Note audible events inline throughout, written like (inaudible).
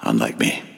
Unlike me.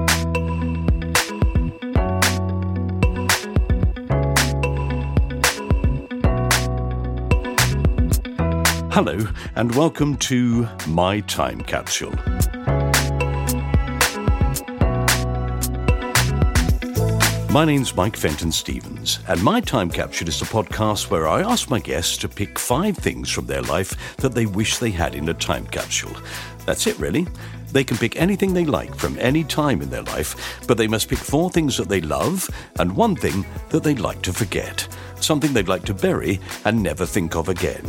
Hello, and welcome to My Time Capsule. My name's Mike Fenton Stevens, and My Time Capsule is a podcast where I ask my guests to pick five things from their life that they wish they had in a time capsule. That's it, really. They can pick anything they like from any time in their life, but they must pick four things that they love and one thing that they'd like to forget, something they'd like to bury and never think of again.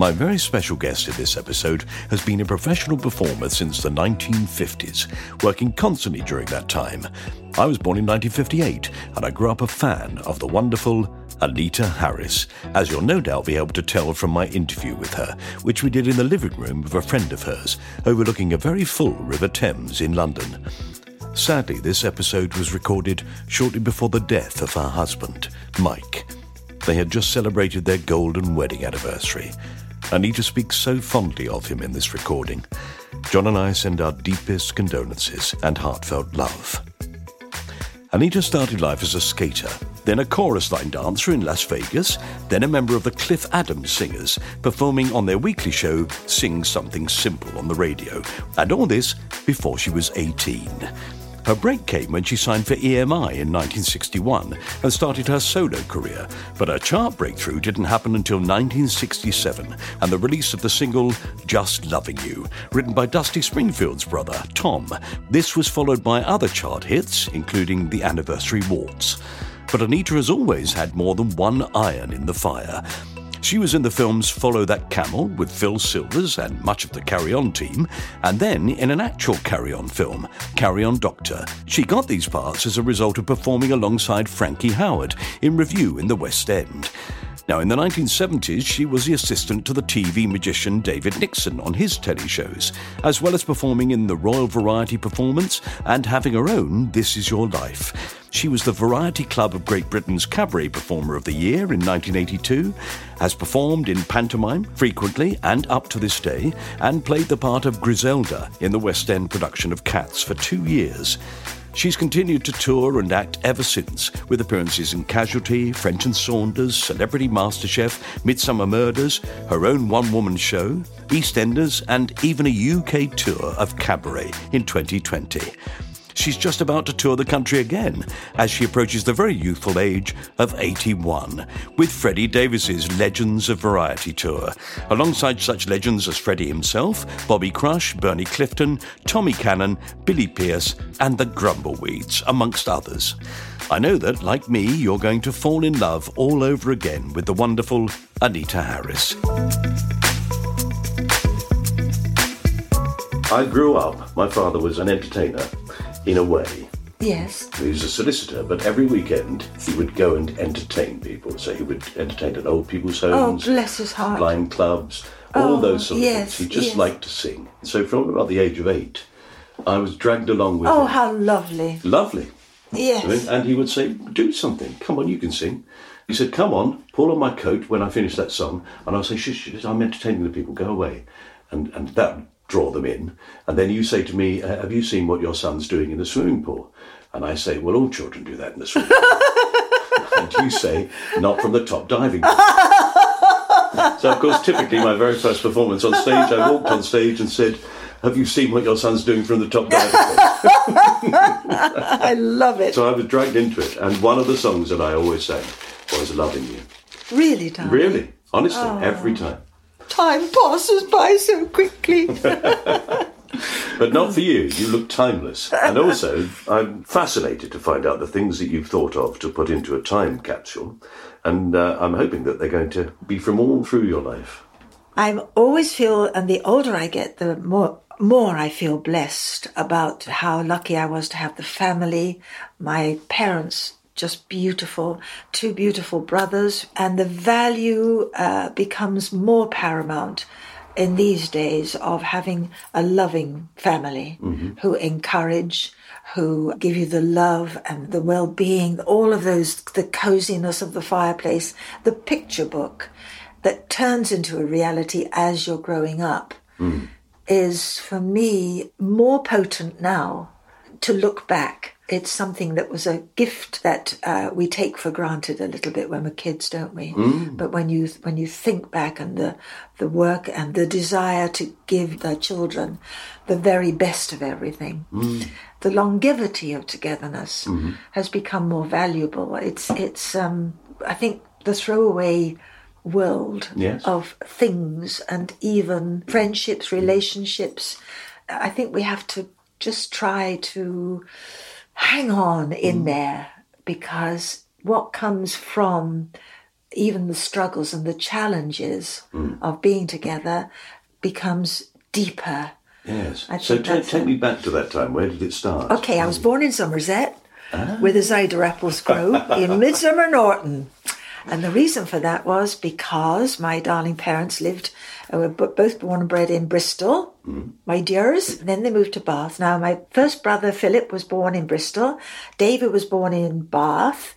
My very special guest in this episode has been a professional performer since the 1950s, working constantly during that time. I was born in 1958 and I grew up a fan of the wonderful Anita Harris, as you'll no doubt be able to tell from my interview with her, which we did in the living room of a friend of hers, overlooking a very full River Thames in London. Sadly, this episode was recorded shortly before the death of her husband, Mike. They had just celebrated their golden wedding anniversary. Anita speaks so fondly of him in this recording. John and I send our deepest condolences and heartfelt love. Anita started life as a skater, then a chorus line dancer in Las Vegas, then a member of the Cliff Adams Singers, performing on their weekly show Sing Something Simple on the radio, and all this before she was 18. Her break came when she signed for EMI in 1961 and started her solo career, but her chart breakthrough didn't happen until 1967 and the release of the single Just Loving You, written by Dusty Springfield's brother, Tom. This was followed by other chart hits, including the Anniversary Waltz. But Anita has always had more than one iron in the fire. She was in the films Follow That Camel with Phil Silvers and much of the Carry On team, and then in an actual Carry On film, Carry On Doctor. She got these parts as a result of performing alongside Frankie Howerd in Review in the West End. Now, in the 1970s, she was the assistant to the TV magician David Nixon on his telly shows, as well as performing in the Royal Variety Performance and having her own This Is Your Life. She was the Variety Club of Great Britain's Cabaret Performer of the Year in 1982, has performed in pantomime frequently and up to this day, and played the part of Griselda in the West End production of Cats for two years. She's continued to tour and act ever since, with appearances in Casualty, French and Saunders, Celebrity MasterChef, Midsomer Murders, her own one woman show, EastEnders, and even a UK tour of Cabaret in 2020. She's just about to tour the country again as she approaches the very youthful age of 81 with Freddie Davis's Legends of Variety tour, alongside such legends as Freddie himself, Bobby Crush, Bernie Clifton, Tommy Cannon, Billy Pearce, and the Grumbleweeds, amongst others. I know that, like me, you're going to fall in love all over again with the wonderful Anita Harris. I grew up, my father was an entertainer. In a way. Yes. He was a solicitor, but every weekend he would go and entertain people. So he would entertain at old people's homes. Oh, homes, bless his heart. blind clubs, all Oh, those sort of yes, things. He just yes. liked to sing. So from about the age of eight, I was dragged along with Oh, him. Oh, how lovely. Lovely. Yes. And he would say, Do something. Come on, you can sing. He said, Come on, pull on my coat when I finish that song. And I'll say, Shush, shush, I'm entertaining the people, go away. And, and that draw them in. And then you say to me, "Uh, Have you seen what your son's doing in the swimming pool? And I say, Well, all children do that in the swimming pool. (laughs) and you say, Not from the top diving pool. So, of course, typically my very first performance on stage, I walked on stage and said, Have you seen what your son's doing from the top diving pool? (laughs) I love it. So I was dragged into it, and one of the songs that I always sang was "Loving You." Really, darling. Really, honestly, every time. Time passes by so quickly. (laughs) But not for you. You look timeless, and also I'm fascinated to find out the things that you've thought of to put into a time capsule, and uh, I'm hoping that they're going to be from all through your life. I always feel, and the older I get, the more more I feel blessed about how lucky I was to have the family, my parents just beautiful, two beautiful brothers, and the value uh, becomes more paramount in these days of having a loving family who encourage, who give you the love and the well-being, all of those, the coziness of the fireplace, the picture book that turns into a reality as you're growing up is for me more potent now to look back. It's something that was a gift that uh, we take for granted a little bit when we're kids, don't we? But when you when you think back and the the work and the desire to give the children the very best of everything, the longevity of togetherness has become more valuable. It's it's um, I think the throwaway world Yes. of things and even friendships, relationships. I think we have to just try to hang on in mm. there because what comes from even the struggles and the challenges mm. of being together becomes deeper. Yes. So that's take me back to that time. Where did it start? Okay, I was mm. born in Somerset, ah. where the cider apples grow, in (laughs) Midsomer Norton. And the reason for that was because my darling parents lived, uh, were both born and bred in Bristol, my dears. Then they moved to Bath. Now, my first brother Philip was born in Bristol, David was born in Bath.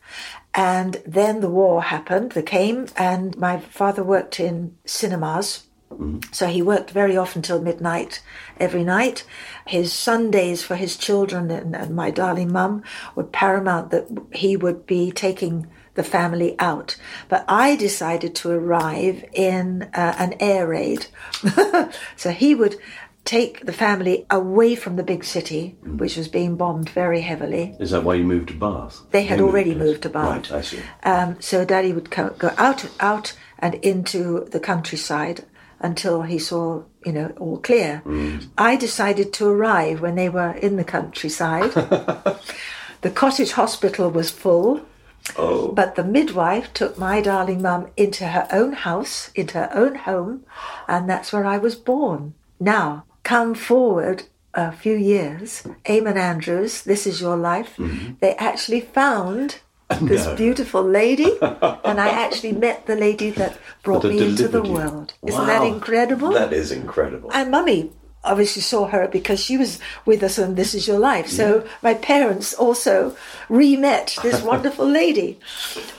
And then the war happened, the came, and my father worked in cinemas so he worked very often till midnight every night. His Sundays for his children and, and my darling mum were paramount that he would be taking the family out. But I decided to arrive in uh, an air raid. (laughs) so he would take the family away from the big city, which was being bombed very heavily. Is that why you moved to Bath? They had You already yes. moved to Bath. Right, I see. Um, so Daddy would co- go out, out and into the countryside until he saw, you know, all clear. I decided to arrive when they were in the countryside. (laughs) the cottage hospital was full. Oh. But the midwife took my darling mum into her own house, into her own home, and that's where I was born. Now, come forward a few years, Eamonn Andrews, This Is Your Life, mm-hmm. they actually found (laughs) this beautiful lady, (laughs) and I actually met the lady that brought me into the world. Isn't that incredible? That is incredible. And mummy obviously saw her because she was with us on This Is Your Life. So my parents also re met this (laughs) wonderful lady.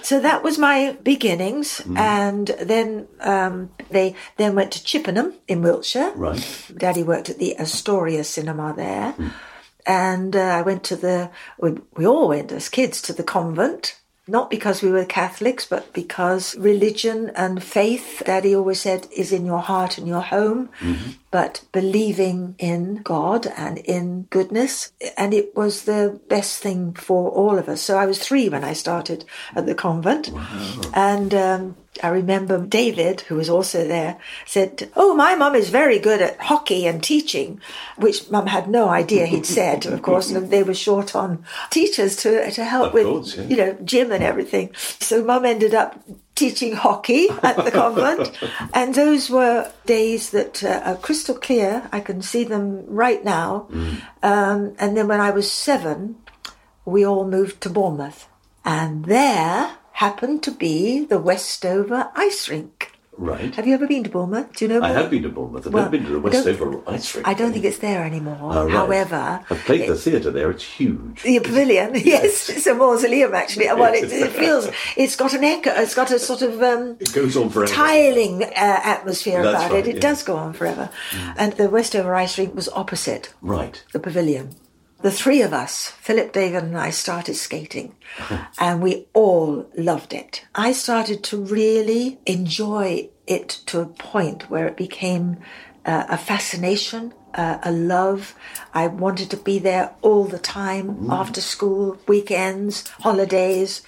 So that was my beginnings. And then um, they then went to Chippenham in Wiltshire. Right. Daddy worked at the Astoria Cinema there. And uh, I went to the, we, we all went as kids to the convent. Not because we were Catholics, but because religion and faith, Daddy always said, is in your heart and your home. But believing in God and in goodness. And it was the best thing for all of us. So I was three when I started at the convent. And um, I remember David, who was also there, said, Oh, my mum is very good at hockey and teaching, which mum had no idea he'd said, of course, and they were short on teachers to, to help Of with, course, yeah. you know, gym and everything. So mum ended up teaching hockey at the convent. (laughs) And those were days that uh, are crystal clear. I can see them right now. Um, and then when I was seven, we all moved to Bournemouth. And there happened to be the Westover ice rink. Right. Have you ever been to Bournemouth? Do you know I Bournemouth? have been to Bournemouth. I've Well, never been to the Westover ice rink. I don't think it's there anymore. Oh, right. However, I've played the theatre there. It's huge. the pavilion, yes, it's a mausoleum actually. Well, it, it feels it's got an echo. It's got a sort of um, It goes on forever. tiling uh, atmosphere That's about right, it. It yeah. does go on forever. And the Westover ice rink was opposite Right. the pavilion. The three of us, Philip, David, and I, started skating, and we all loved it. I started to really enjoy it to a point where it became uh, a fascination, uh, a love. I wanted to be there all the time, after school, weekends, holidays.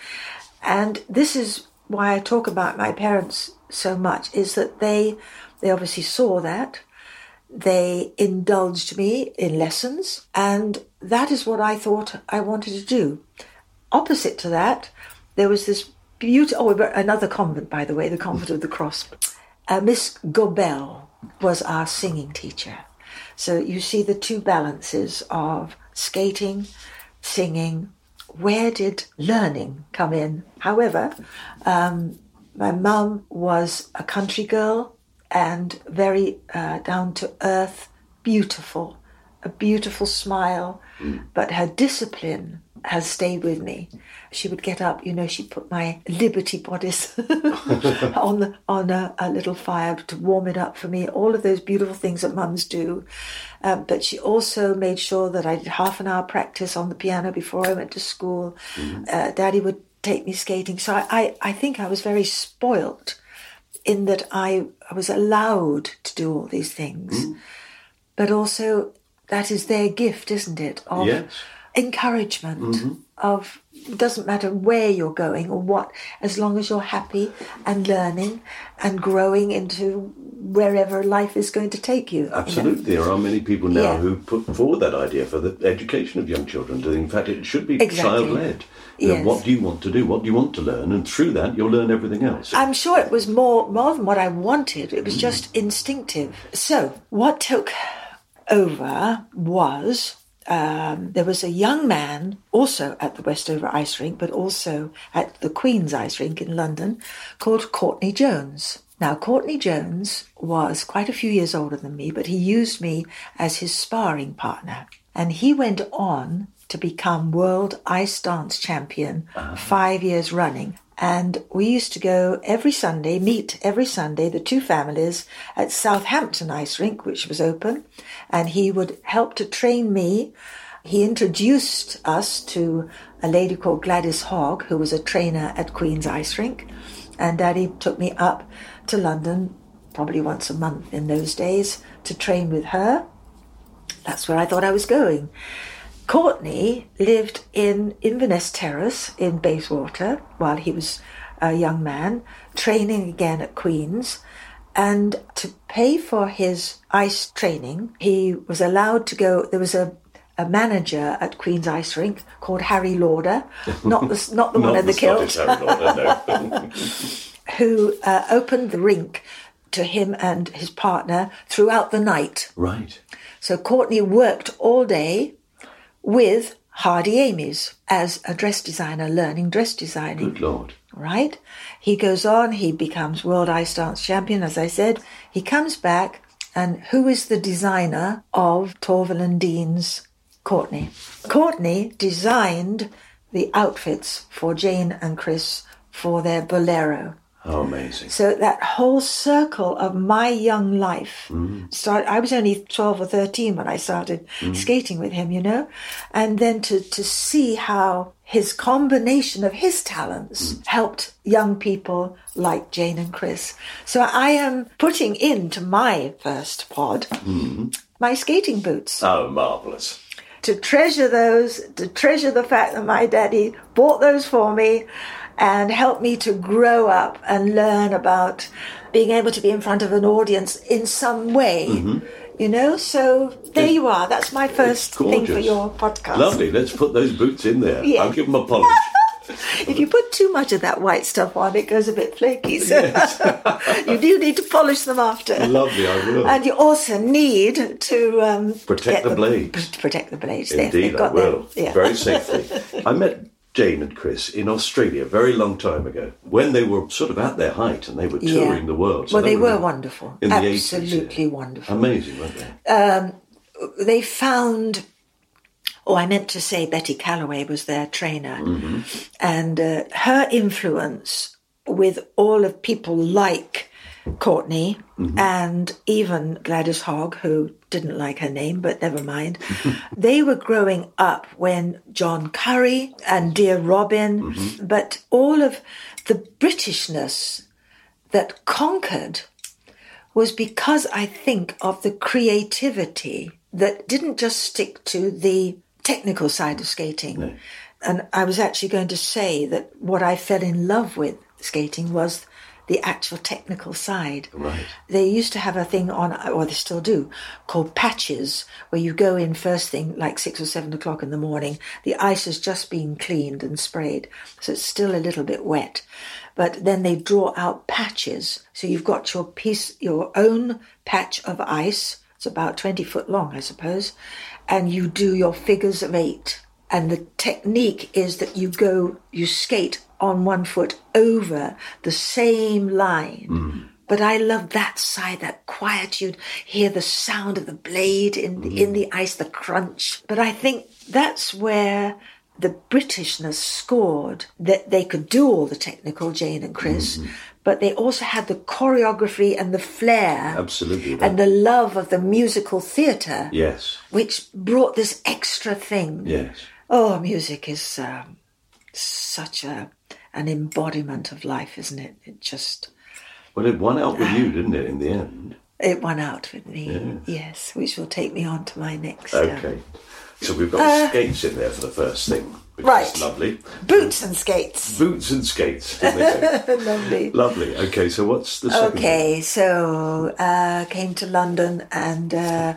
And this is why I talk about my parents so much, is that they, they obviously saw that they indulged me in lessons, and that is what I thought I wanted to do. Opposite to that, there was this beautiful, oh, another convent, by the way, the Convent of the Cross. Uh, Miss Gobel was our singing teacher. So you see the two balances of skating, singing. Where did learning come in? However, um, my mum was a country girl and very uh, down to earth, beautiful, a beautiful smile, but her discipline has stayed with me. She would get up, you know, she'd put my Liberty bodice (laughs) on the, on a, a little fire to warm it up for me. All of those beautiful things that mums do. Um, but she also made sure that I did half an hour practice on the piano before I went to school. Uh, Daddy would take me skating. So I, I, I think I was very spoilt in that I, I was allowed to do all these things. Mm. But also, that is their gift, isn't it? Of Yes. encouragement, mm-hmm. of it doesn't matter where you're going or what, as long as you're happy and learning and growing into wherever life is going to take you. you know? Absolutely. There are many people now Yeah. who put forward that idea for the education of young children. To, in fact, it should be Exactly. child led. You know, Yes. What do you want to do? What do you want to learn? And through that, you'll learn everything else. I'm sure it was more more than what I wanted. It was just instinctive. So what took over was um, there was a young man also at the Westover Ice Rink, but also at the Queen's Ice Rink in London, called Courtney Jones. Now, Courtney Jones was quite a few years older than me, but he used me as his sparring partner. And he went on to become world ice dance champion uh-huh. five years running. And we used to go every Sunday, meet every Sunday, the two families at Southampton Ice Rink, which was open. And he would help to train me. He introduced us to a lady called Gladys Hogg, who was a trainer at Queen's Ice Rink. And Daddy took me up to London, probably once a month in those days, to train with her. That's where I thought I was going. Courtney lived in Inverness Terrace in Bayswater while he was a young man, training again at Queen's. And to pay for his ice training, he was allowed to go. There was a, a manager at Queen's Ice Rink called Harry Lauder, not the, not the (laughs) one Not in the, kilt Harry Lauder, no. (laughs) who uh, opened the rink to him and his partner throughout the night. right. So Courtney worked all day with Hardy Amies as a dress designer, learning dress designing. Good Lord. Right? He goes on, he becomes world ice dance champion, as I said. He comes back, and who is the designer of Torvill and Dean's Courtney? Courtney designed the outfits for Jane and Chris for their bolero. How amazing. So that whole circle of my young life mm. started. I was only twelve or thirteen when I started mm. skating with him, you know, and then to to see how his combination of his talents mm. helped young people like Jane and Chris. So I am putting into my first pod mm-hmm. my skating boots Oh, marvellous. to treasure those, to treasure the fact that my daddy bought those for me and helped me to grow up and learn about being able to be in front of an audience in some way. You know, so there you are. That's my first thing for your podcast. Lovely. Let's put those boots in there. Yeah. I'll give them a polish. (laughs) if you put too much of that white stuff on, it goes a bit flaky. So (laughs) you do need to polish them after. Lovely, I will. And you also need to um, Protect the blades. p- Protect the blades. Indeed, I got will. them. Yeah. Very safely. (laughs) I met Jane and Chris in Australia a very long time ago when they were sort of at their height and they were Yeah. touring the world. So well, they were wonderful. The 80s, yeah. Absolutely wonderful. Amazing, weren't they? Um, they found oh i meant to say betty callaway was their trainer mm-hmm. and uh, her influence with all of people like courtney mm-hmm. and even gladys hogg who didn't like her name but never mind. (laughs) They were growing up when john curry and dear robin mm-hmm. but all of the britishness that conquered was because I think of the creativity that didn't just stick to the technical side of skating. And I was actually going to say that what I fell in love with skating was the actual technical side. Right. They used to have a thing on, or they still do, called patches, where you go in first thing, like six or seven o'clock in the morning. The ice has just been cleaned and sprayed, so it's still a little bit wet. But then they draw out patches. So you've got your piece, your own patch of ice. It's about 20 foot long, I suppose. And you do your figures of eight. And the technique is that you go, you skate on one foot over the same line. Mm. But I love that side, that quietude, hear the sound of the blade in the, in mm. the ice, the crunch. But I think that's where the Britishness scored that they could do all the technical, Jane and Chris, mm-hmm. but they also had the choreography and the flair Absolutely. and the love of the musical theatre, yes. which brought this extra thing. Yes. Oh, music is um, such a an embodiment of life, isn't it? It just Well, it won out with you, didn't it, in the end? it won out with me. Yes, which will take me on to my next um, Okay. So we've got skates in there for the first thing, which Uh, right. is lovely. boots and skates. Boots and skates. (laughs) didn't they say? Lovely. lovely. Okay, so what's the second Okay, so uh, came to London and uh,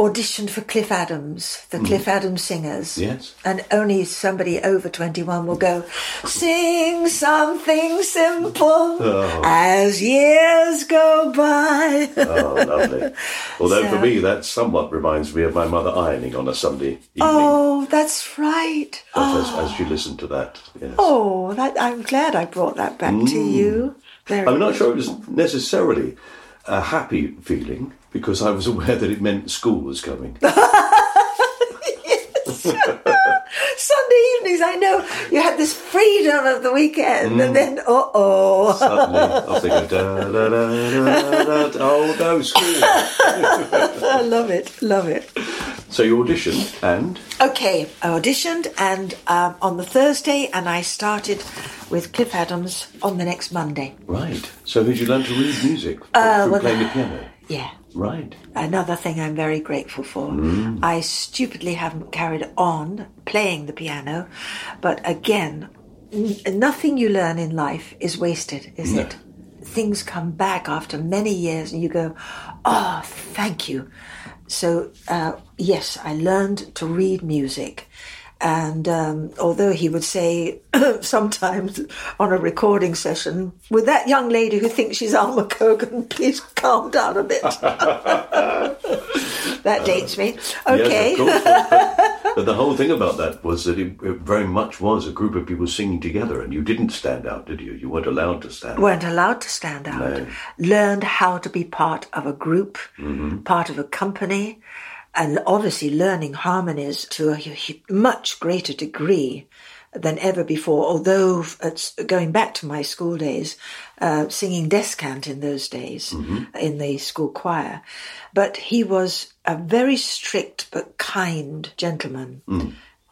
auditioned for Cliff Adams, the mm-hmm. Cliff Adams Singers. Yes. And only somebody over 21 will go, sing something simple Oh. as years go by. Oh, lovely. (laughs) Although for me, that somewhat reminds me of my mother ironing on a Sunday evening. oh, that's right. As, ah. as you listen to that, yes. Oh, that, I'm glad I brought that back to mm. you. Very I'm not good. sure it was necessarily a happy feeling because I was aware that it meant school was coming. (laughs) Sunday evenings, I know you had this freedom of the weekend, Mm. and then, uh oh. Suddenly, they go. Da, da, da, da, da, oh no, school. (laughs) I love it, love it. So you auditioned and Okay, I auditioned and um, on the Thursday, and I started with Cliff Adams on the next Monday. right. So did you learn to read music Uh, from well, playing the piano? Yeah, Right. another thing I'm very grateful for. I stupidly haven't carried on playing the piano, but again, n- nothing you learn in life is wasted, is No. it? Things come back after many years, and you go, "Oh, thank you." So uh, yes, I learned to read music. And um, although he would say (coughs) sometimes on a recording session, with that young lady who thinks she's Alma Cogan, (laughs) please calm down a bit. (laughs) that dates me. Okay. Yes, of course. (laughs) But, the whole thing about that was that it, it very much was a group of people singing together, and you didn't stand out, did you? You weren't allowed to stand. out. weren't allowed to stand out. No. Learned how to be part of a group, part of a company, and obviously learning harmonies to a much greater degree than ever before. Although, it's going back to my school days, uh, singing descant in those days in the school choir, but he was a very strict but kind gentleman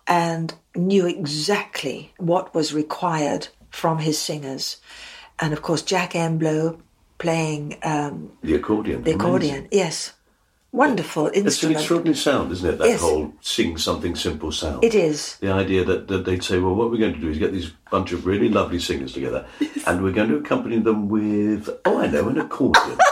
and knew exactly what was required from his singers. And of course, Jack Emblow playing um, the accordion. the amazing. accordion. Yes. Wonderful instrument. It's an extraordinary sound, isn't it? That Yes. whole sing something simple sound. It is. The idea that, that they'd say, well, what we're going to do is get these bunch of really lovely singers together, (laughs) and we're going to accompany them with, oh, I know, an accordion. (laughs)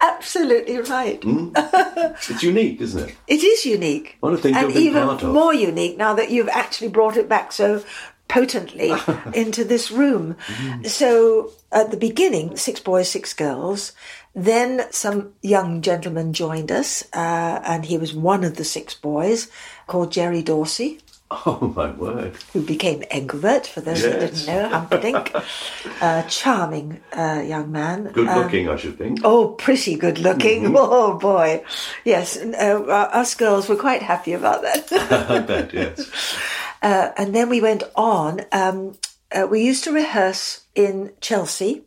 Absolutely right. Hmm? it's unique, isn't it? (laughs) It is unique. What a thing to and even part of. more unique now that you've actually brought it back so potently into this room. Mm-hmm. So at the beginning, six boys, six girls. Then some young gentleman joined us, uh, and he was one of the six boys called Gerry Dorsey Oh, my word. who became Engelbert, for those that Yes. didn't know, Humperdinck. (laughs) a charming uh, young man. Good Um, looking, I should think. Oh, pretty good looking. Mm-hmm. Oh, boy. Yes, uh, us girls were quite happy about that. (laughs) I bet, yes. uh, and then we went on. Um, uh, we used to rehearse in Chelsea.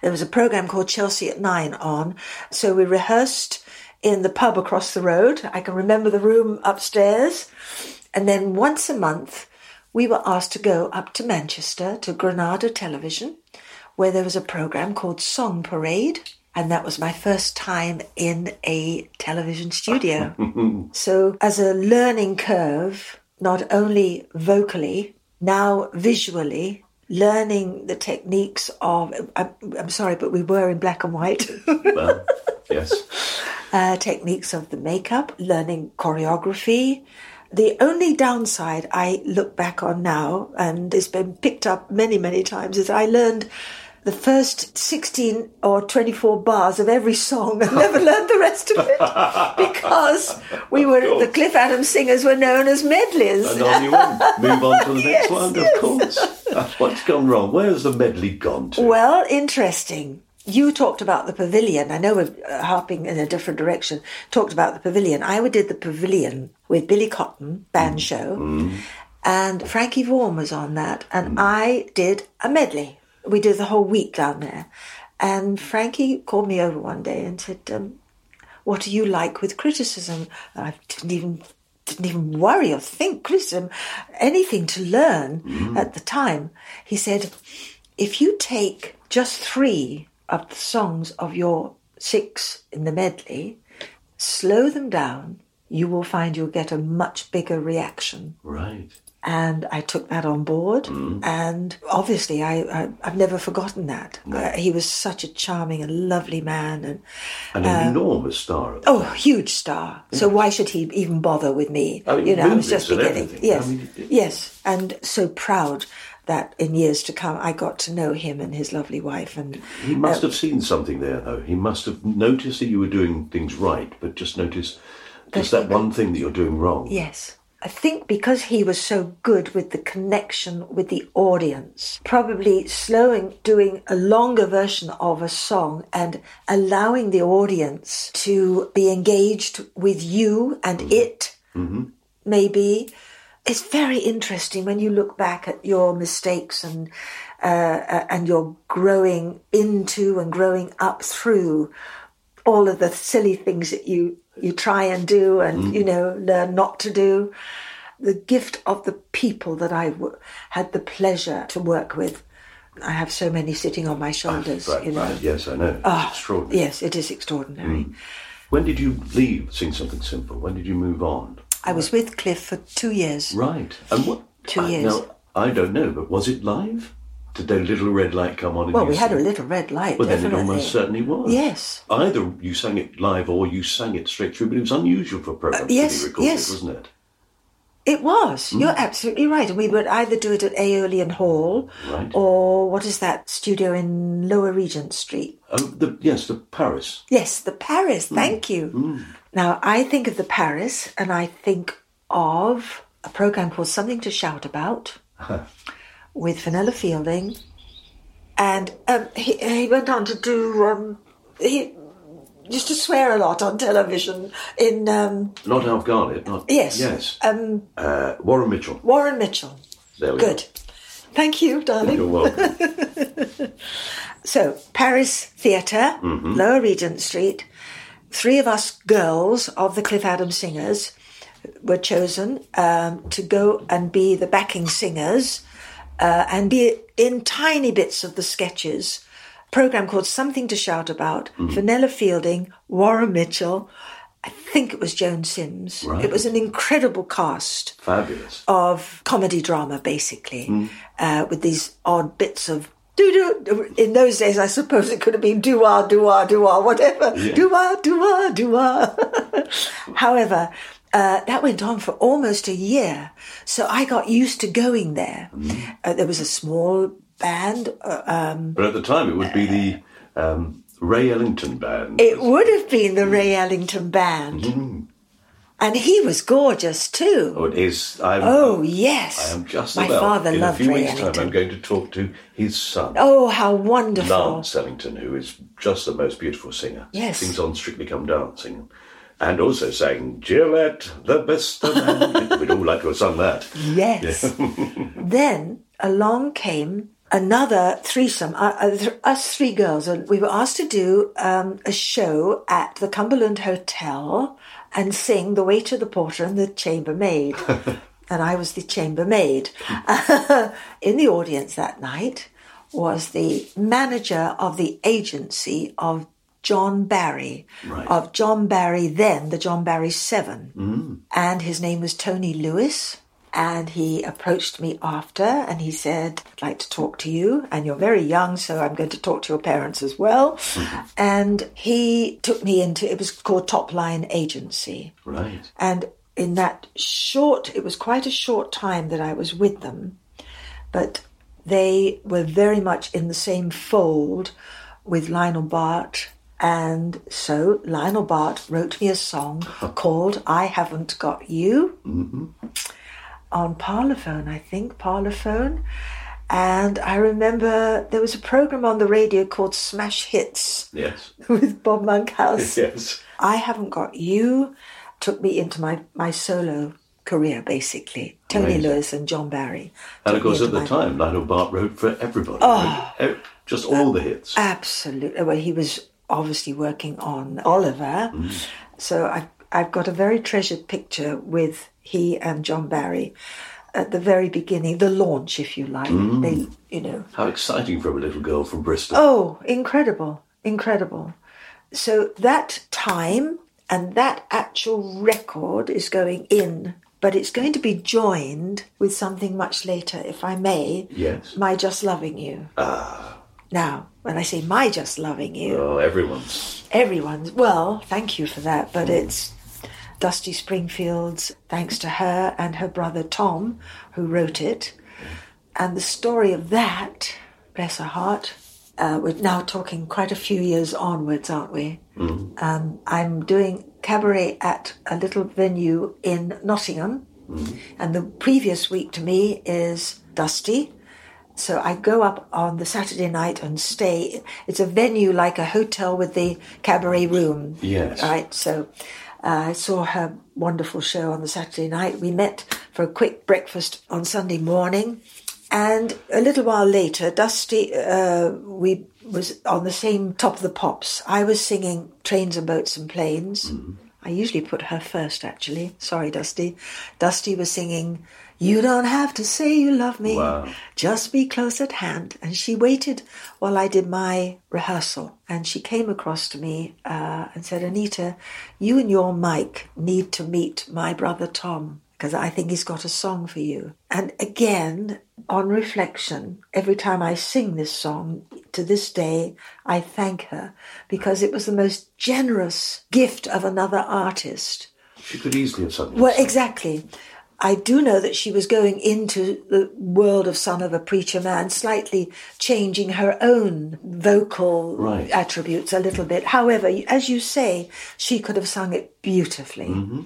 There was a program called Chelsea at Nine on. So we rehearsed in the pub across the road. I can remember the room upstairs. And then once a month, we were asked to go up to Manchester to Granada Television, where there was a program called Song Parade. And that was my first time in a television studio. (laughs) so, as a learning curve, not only vocally, now visually, learning the techniques of, I'm, I'm sorry, but we were in black and white. (laughs) Well, yes. (laughs) uh, techniques of the makeup, learning choreography. The only downside I look back on now, and it's been picked up many, many times, is I learned the first 16 or 24 bars of every song (laughs) and never learned the rest of it (laughs) because we were, the Cliff Adams singers were known as medleys. And on you went. Move on to the (laughs) Yes, next one, yes. of course. What's gone wrong? Where's the medley gone to? Well, interesting. You talked about the pavilion. I know we're uh, harping in a different direction. Talked about the pavilion. I did the pavilion with Billy Cotton band mm. show, mm. and Frankie Vaughan was on that, and mm. I did a medley. We did the whole week down there, and Frankie called me over one day and said, um, "What do you like with criticism?" I didn't even didn't even worry or think criticism, anything to learn at the time. He said, if you take just three of the songs of your six in the medley, slow them down, you will find you'll get a much bigger reaction. Right. And I took that on board, mm. and obviously, I, I I've never forgotten that. Uh, he was such a charming and lovely man, and And an um, enormous star. oh, time. huge star. So why should he even bother with me? I mean, you know, I was just beginning. everything. Yes, I mean, it- yes, and so proud that in years to come I got to know him and his lovely wife, and He must uh, have seen something there, though. He must have noticed that you were doing things right, but just noticed just that one thing that you're doing wrong. Yes. I think because he was so good with the connection with the audience, probably slowing, doing a longer version of a song and allowing the audience to be engaged with you and it, maybe. It's very interesting when you look back at your mistakes and uh, uh, and your growing into and growing up through all of the silly things that you you try and do and mm. you know learn not to do the gift of the people that I w- had the pleasure to work with i have so many sitting on my ah, shoulders Right, you know right. Yes, I know. Ah, It's extraordinary. yes it is extraordinary mm. When did you leave Sing Something Simple? When did you move on? i was with cliff for two years Right. And what? Two I- years. Now, I don't know, but was it live? Did the little red light come on? well we had a little red light Well, then it almost certainly was. yes Either you sang it live or you sang it straight through, but it was unusual for programs Uh, yes, to be recorded, yes. wasn't it? It was. Hmm. You're absolutely right. And we would either do it at Aeolian Hall Right. or what is that studio in Lower Regent Street? Oh, the, yes, the Paris. Yes, the Paris. Hmm. Thank you. Now, I think of the Paris and I think of a program called Something to Shout About with Fenella Fielding. And um, he, he went on to do, um, he used to swear a lot on television in um, Not Alf Garnett. Not Yes. Yes. um, Uh, Warren Mitchell. Warren Mitchell. There we Good. Thank you, darling. You're welcome. (laughs) So, Paris Theatre, Lower Regent Street. Three of us girls of the Cliff Adams Singers were chosen um, to go and be the backing singers uh, and be in tiny bits of the sketches. Program called Something to Shout About. Fenella Fielding, Warren Mitchell. I think it was Joan Sims. Right. It was an incredible cast Fabulous. of comedy drama, basically, uh, with these odd bits of do do. In those days, I suppose it could have been do ah do ah do ah whatever Yeah. do ah do ah do ah. (laughs) However, uh, that went on for almost a year, so I got used to going there. Mm-hmm. Uh, there was a small band. Uh, um, But at the time, it would be the um, Ray Ellington band. it would have been the Ray Ellington band, Mm-hmm. and he was gorgeous too. Oh, it is. I'm, Oh yes, I am just my about. father in loved a few Ray weeks' time, I'm going to talk to his son, Oh, how wonderful! Lance Ellington, who is just the most beautiful singer. Yes. Sings on Strictly Come Dancing. And also sang Gillette, the best of man. (laughs) We'd all like to have sung that. Yes. (laughs) then along came another threesome, uh, uh, us three girls, and we were asked to do um, a show at the Cumberland Hotel and sing The Waiter, the Porter, and the Chambermaid. (laughs) and I was the chambermaid. In the audience that night was the manager of the agency of John Barry, Right. of John Barry, then the John Barry Seven. Mm. And his name was Tony Lewis. And he approached me after and he said, I'd like to talk to you. And you're very young, so I'm going to talk to your parents as well. Mm-hmm. And he took me into, it was called Top Line Agency. Right. And in that short, it was quite a short time that I was with them, but they were very much in the same fold with Lionel Bart. And so Lionel Bart wrote me a song called I Haven't Got You mm-hmm. on Parlophone, I think, Parlophone. And I remember there was a program on the radio called Smash Hits Yes. (laughs) with Bob Monkhouse. (laughs) Yes. I haven't got you took me into my, my solo career basically. Tony Amazing. Lewis and John Barry. And of course, at the time, Lionel Bart wrote for everybody. Oh. Wrote Just all the hits. Absolutely. Well, he was obviously working on Oliver. Mm. So I've, I've got a very treasured picture with he and John Barry at the very beginning, the launch, if you like. Mm. They, you know, How exciting for a little girl from Bristol. Oh, incredible, incredible. So that time and that actual record is going in, but it's going to be joined with something much later, if I may. Yes. My Just Loving You. Ah. Now, when I say My Just Loving You, Oh, everyone's. everyone's, well, thank you for that, but it's Dusty Springfield's, thanks to her and her brother Tom, who wrote it. And the story of that, bless her heart, uh, we're now talking quite a few years onwards, aren't we? Um, I'm doing cabaret at a little venue in Nottingham, and the previous week to me is Dusty. So I go up on the Saturday night and stay. It's a venue like a hotel with the cabaret room. Yes. Right. So uh, I saw her wonderful show on the Saturday night. We met for a quick breakfast on Sunday morning. And a little while later, Dusty, uh, we was on the same top of the pops. I was singing Trains and Boats and Planes. I usually put her first, actually. Sorry, Dusty. Dusty was singing, You Don't Have to Say You Love Me. Wow. Just be close at hand. And she waited while I did my rehearsal. And she came across to me uh, and said, Anita, you and your Mike need to meet my brother Tom because I think he's got a song for you. And again, on reflection, every time I sing this song to this day, I thank her because it was the most generous gift of another artist. She could easily have sung. Well, exactly. I do know that she was going into the world of Son of a Preacher Man, slightly changing her own vocal Right. attributes a little bit. However, as you say, she could have sung it beautifully. Mm-hmm.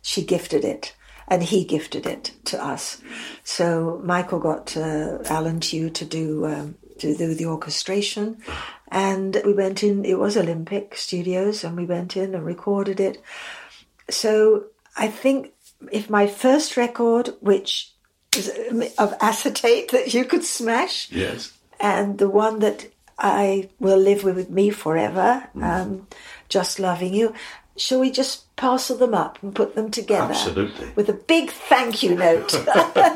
She gifted it, and he gifted it to us. So Michael got uh, Alan Tew to do um, to do the orchestration, and we went in. It was Olympic Studios, and we went in and recorded it. So I think if my first record, which is of acetate that you could smash, Yes. and the one that I will live with me forever, um, just loving you. Shall we just parcel them up and put them together? Absolutely. With a big thank you note. (laughs)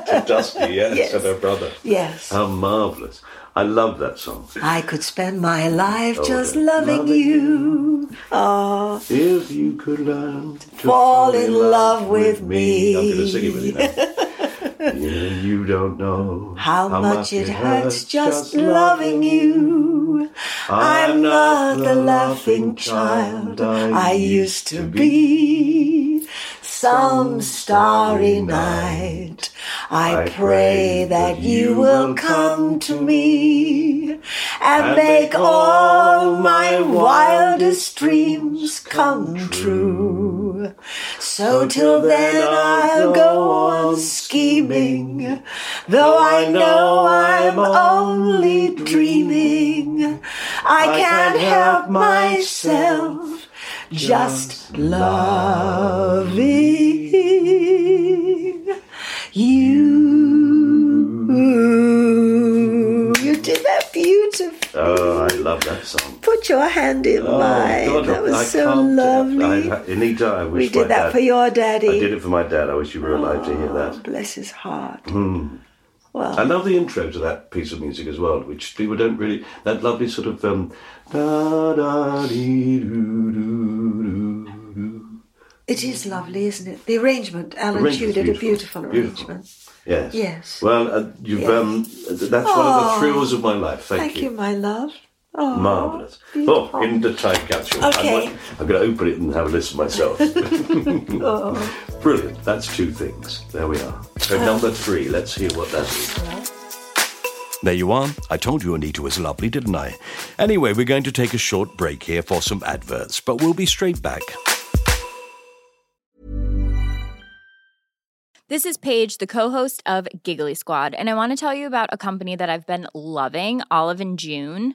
To Dusty, (laughs) yes, Yes. and her brother. yes. How marvellous. I love that song. I could spend my life Oh, just loving, Loving you. Ah, If you could learn to Fall in love with me. I'm going to sing it with you now. (laughs) yeah, You don't know how, much it hurts just loving you. I'm not the laughing child I used to be. Some starry night, I pray that you will come to me and make all my wildest dreams come true. So till then I'll go on scheming, though I know I'm only dreaming. I can't help myself just loving you. You did that beautifully. Oh, I love that song. Put your hand in Oh, mine. God, that was I so lovely. I, Anita, I wish we did that dad- for your daddy. I did it for my dad. I wish you were alive to hear Oh, that. bless his heart. Hmm. Well, I love the intro to that piece of music as well, which people don't really. That lovely sort of um, da da dee doo doo doo doo. it is lovely, isn't it? The arrangement, Alan did a beautiful. arrangement. Yes. Yes. Well, uh, you've Yes. um, that's one of the Oh, thrills of my life. Thank, you. Thank you, my love. Oh, Marvelous. beautiful. Oh, in the time capsule. Okay. I'm, I'm going to open it and have a listen myself. Oh. (laughs) (laughs) Brilliant. That's two things. There we are. So uh. number three. Let's hear what that is. There you are. I told you Anita was lovely, didn't I? Anyway, we're going to take a short break here for some adverts, but we'll be straight back. This is Paige, the co-host of Giggly Squad, and I want to tell you about a company that I've been loving, Olive and June.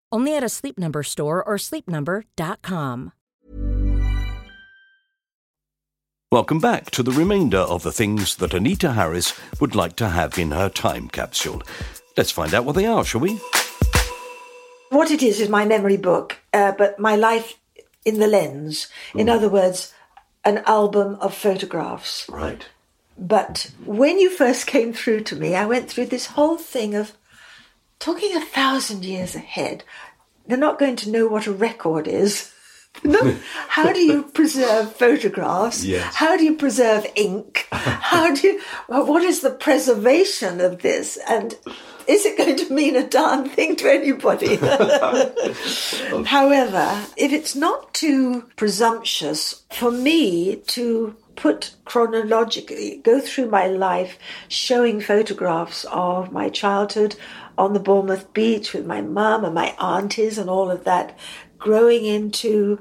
Only at a Sleep Number store or sleepnumber.com. Welcome back to the remainder of the things that Anita Harris would like to have in her time capsule. Let's find out what they are, shall we? what it is is my memory book, uh, but my life in the lens. In other words, an album of photographs. Right. But when you first came through to me, I went through this whole thing of talking a thousand years ahead. They're not going to know what a record is. (laughs) How do you preserve photographs? Yes. How do you preserve ink? How do you, what is the preservation of this? And is it going to mean a darn thing to anybody? (laughs) However, if it's not too presumptuous for me to put chronologically, go through my life showing photographs of my childhood on the Bournemouth beach with my mum and my aunties and all of that, growing into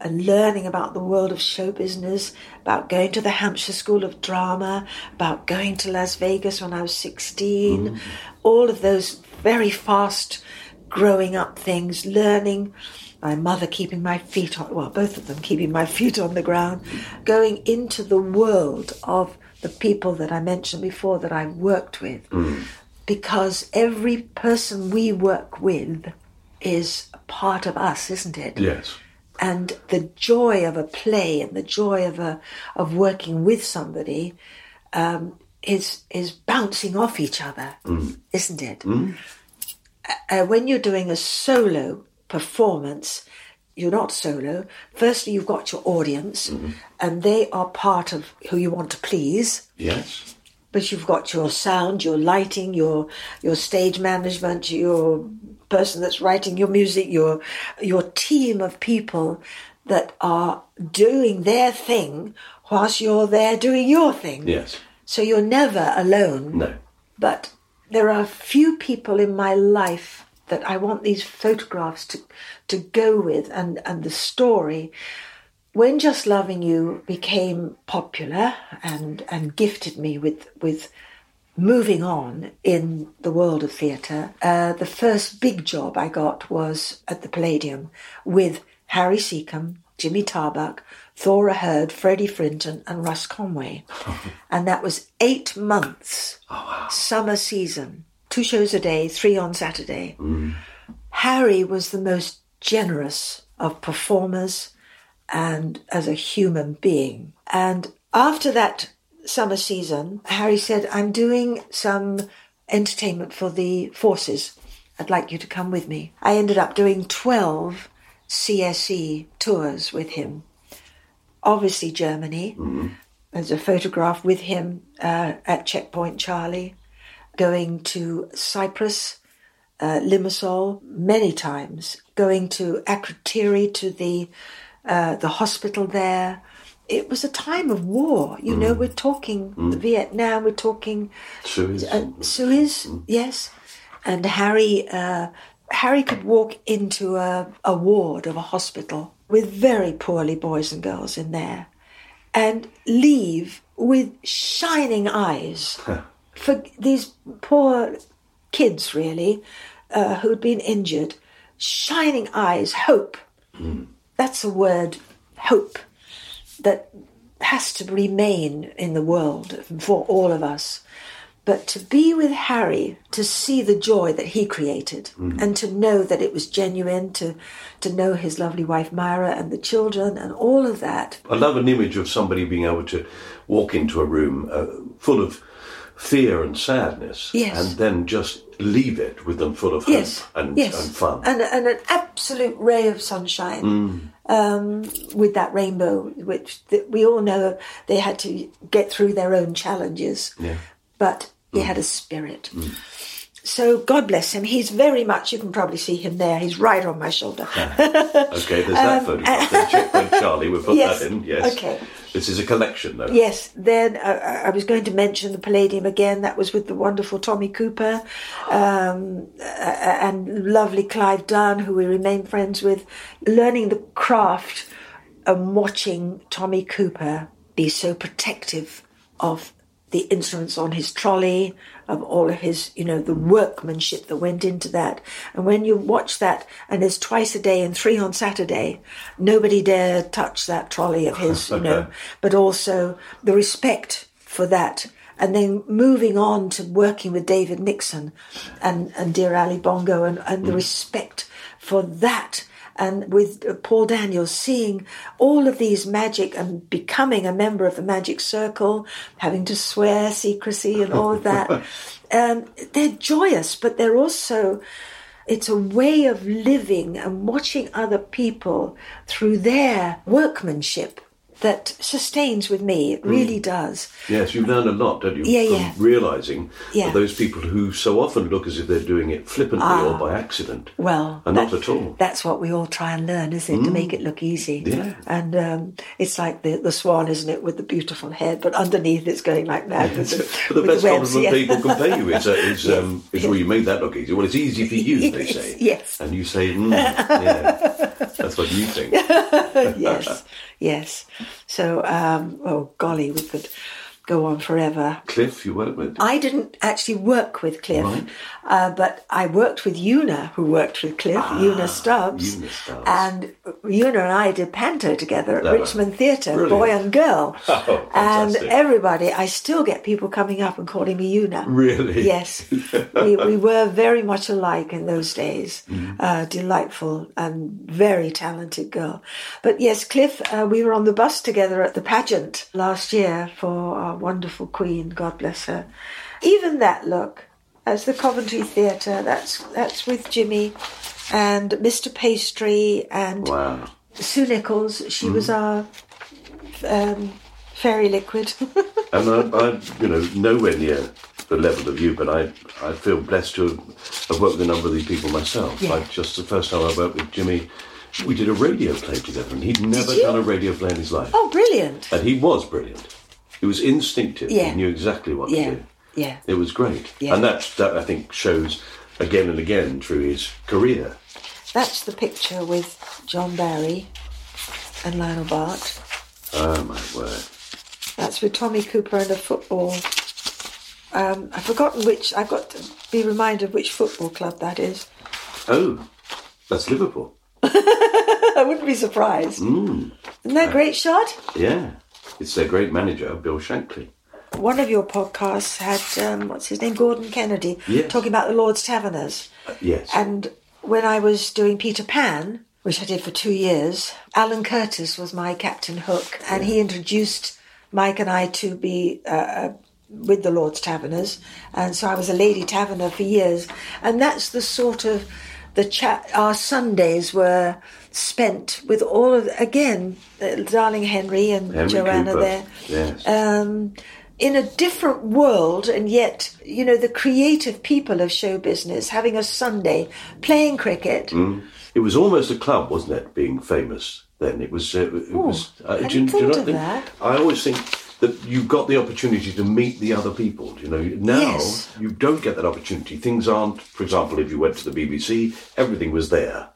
and learning about the world of show business, about going to the Hampshire School of Drama, about going to Las Vegas when I was 16, mm-hmm. all of those very fast growing up things, learning my mother keeping my feet on, well, both of them keeping my feet on the ground, going into the world of the people that I mentioned before that I've worked with. Mm. Because every person we work with is a part of us, isn't it? Yes. and the joy of a play and the joy of a of working with somebody um, is is bouncing off each other, isn't it? Uh, when you're doing a solo performance, you're not solo. Firstly, you've got your audience, and they are part of who you want to please Yes. But you've got your sound, your lighting, your your stage management, your person that's writing your music, your your team of people that are doing their thing whilst you're there doing your thing. Yes. So you're never alone. No. But there are few people in my life that I want these photographs to to go with and, and the story. When Just Loving You became popular and, and gifted me with with moving on in the world of theatre, uh, the first big job I got was at the Palladium with Harry Secombe, Jimmy Tarbuck, Thora Hird, Freddie Frinton, and Russ Conway. (laughs) and that was eight months, summer season, two shows a day, three on Saturday. Harry was the most generous of performers and as a human being. And after that summer season, Harry said, I'm doing some entertainment for the forces. I'd like you to come with me. I ended up doing 12 CSE tours with him. Obviously, Germany. There's a photograph with him uh, at Checkpoint Charlie, going to Cyprus, uh, Limassol many times, going to Akrotiri to the uh, the hospital there. It was a time of war. You know, we're talking Vietnam, we're talking Suez. uh, Suez, yes. And Harry, uh, Harry could walk into a, a ward of a hospital with very poorly boys and girls in there, and leave with shining eyes for these poor kids, really, uh, who'd been injured. Shining eyes, hope. That's a word, hope, that has to remain in the world for all of us. But to be with Harry, to see the joy that he created, and to know that it was genuine, to to know his lovely wife Myra and the children and all of that. I love an image of somebody being able to walk into a room uh, full of fear and sadness, Yes. and then just leave it with them full of hope Yes, and, yes, and fun. and, and an absolute ray of sunshine um, with that rainbow, which th- we all know they had to get through their own challenges, yeah. but he had a spirit. So God bless him. He's very much. You can probably see him there. He's right on my shoulder. Okay, there's that (laughs) photograph. Then (laughs) Charlie, we'll put Um, Yes, that in. Yes. okay. This is a collection, though. Yes, then uh, I was going to mention the Palladium again. That was with the wonderful Tommy Cooper um, uh, and lovely Clive Dunn, who we remain friends with. Learning the craft and watching Tommy Cooper be so protective of the instruments on his trolley, of all of his, you know, the workmanship that went into that. And when you watch that, and there's twice a day and three on Saturday, nobody dare touch that trolley of his, (laughs) you know, but also the respect for that. And then moving on to working with David Nixon and, and Dear Ali Bongo and, and the mm. respect for that and with uh, Paul Daniels, seeing all of these magic and becoming a member of the magic circle, having to swear secrecy and all of that. (laughs) um, they're joyous, but they're also, it's a way of living and watching other people through their workmanship that sustains with me. It really does. Yes, you've learned a lot, don't you? Yeah, from yeah. Realising Yeah. that those people who so often look as if they're doing it flippantly or by accident Well, are not at all. That's what we all try and learn, isn't it? To make it look easy. Yeah. And um, it's like the, the swan, isn't it, with the beautiful head, but underneath it's going like that. with the, But the best webs, compliment yeah. people can pay you is, uh, is, (laughs) um, is well, you made that look easy. Well, it's easy for you, they (laughs) say. yes. And you say, mm, yeah. (laughs) That's what you think. yes, yes. So, um, oh golly, we could go on forever. Cliff, you worked with? I didn't actually work with Cliff, uh, but I worked with Una, who worked with Cliff, Una Stubbs. Una Stubbs. And Una and I did panto together at Oh, Richmond Theatre, brilliant. boy and girl. (laughs) Oh, and everybody, I still get people coming up and calling me Una. Really? Yes. (laughs) we, we were very much alike in those days. Mm-hmm. Uh, delightful and very talented girl. But yes, Cliff, uh, we were on the bus together at the pageant last year for our wonderful Queen, God bless her. Even that look, as the Coventry Theatre, that's, that's with Jimmy and Mr. Pastry and Wow. Sue Nicholls. She was our um, fairy liquid. (laughs) And I, I, you know, nowhere near the level of you, but I, I feel blessed to have, worked with a number of these people myself. Yeah. I just the first time I worked with Jimmy, we did a radio play together, and he'd never done a radio play in his life. oh, brilliant. And he was brilliant. He was instinctive. Yeah. He knew exactly what Yeah. to do. Yeah. It was great. Yeah. And that, that, I think, shows again and again through his career. That's the picture with John Barry and Lionel Bart. Oh, my word. That's with Tommy Cooper and a football. Um, I've forgotten which. I've got to be reminded which football club that is. Oh, that's Liverpool. (laughs) I wouldn't be surprised. Mm. Isn't that a great shot? Yeah. It's their great manager, Bill Shankly. One of your podcasts had, um, what's his name, Gordon Kennedy, Yes. talking about the Lord's Taverners. Uh, yes. And when I was doing Peter Pan, which I did for two years, Alan Curtis was my Captain Hook, and he introduced Mike and I to be uh, uh, with the Lord's Taverners, and so I was a lady taverner for years, and that's the sort of the chat. Our Sundays were spent with all of again, uh, darling Henry and Henry Joanna Cooper. there Yes. um, in a different world, and yet, you know, the creative people of show business having a Sunday playing cricket. Mm. It was almost a club, wasn't it? Being famous then, it was. Uh, it was. Uh, hadn't do, do you not of think? that. I always think that you've got the opportunity to meet the other people. You know, now Yes. you don't get that opportunity. Things aren't. For example, if you went to the BBC, everything was there.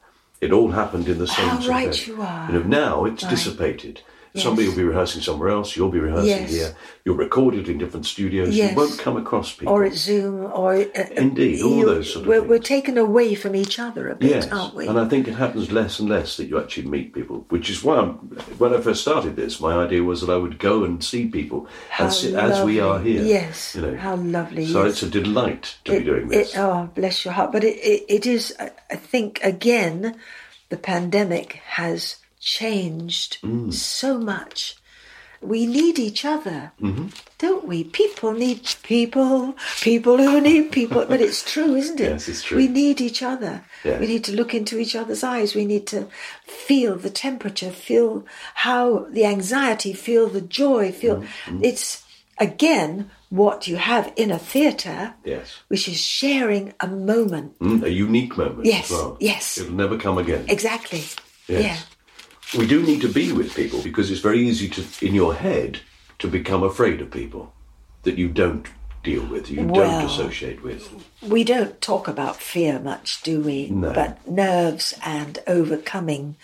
It all happened in the same. How right day. you are. You know, now it's Right. dissipated. Yes. Somebody will be rehearsing somewhere else. You'll be rehearsing Yes. here. You're recorded in different studios. Yes. You won't come across people. Or at Zoom, or uh, Indeed, all those sort of we're, things. we're taken away from each other a bit, Yes, aren't we? and I think it happens less and less that you actually meet people, which is why I'm, when I first started this, my idea was that I would go and see people How sit as we are here. Yes, you know. how lovely. So it's a delight to it, be doing this. It, oh, bless your heart. But it, it, it is, I think, again, the pandemic has changed Mm. so much. We need each other, Mm-hmm. don't we? People need people, people who need people. But it's true, isn't it? Yes, it's true. We need each other. Yes. We need to look into each other's eyes. We need to feel the temperature, feel how the anxiety, feel the joy, feel. Mm-hmm. It's, again, what you have in a theatre yes, which is sharing a moment. Mm, a unique moment Yes, as well. yes. it'll never come again. Exactly. Yes. Yeah. We do need to be with people because it's very easy to, in your head, to become afraid of people that you don't deal with, you Well- don't associate with. We don't talk about fear much, do we? No. But nerves and overcoming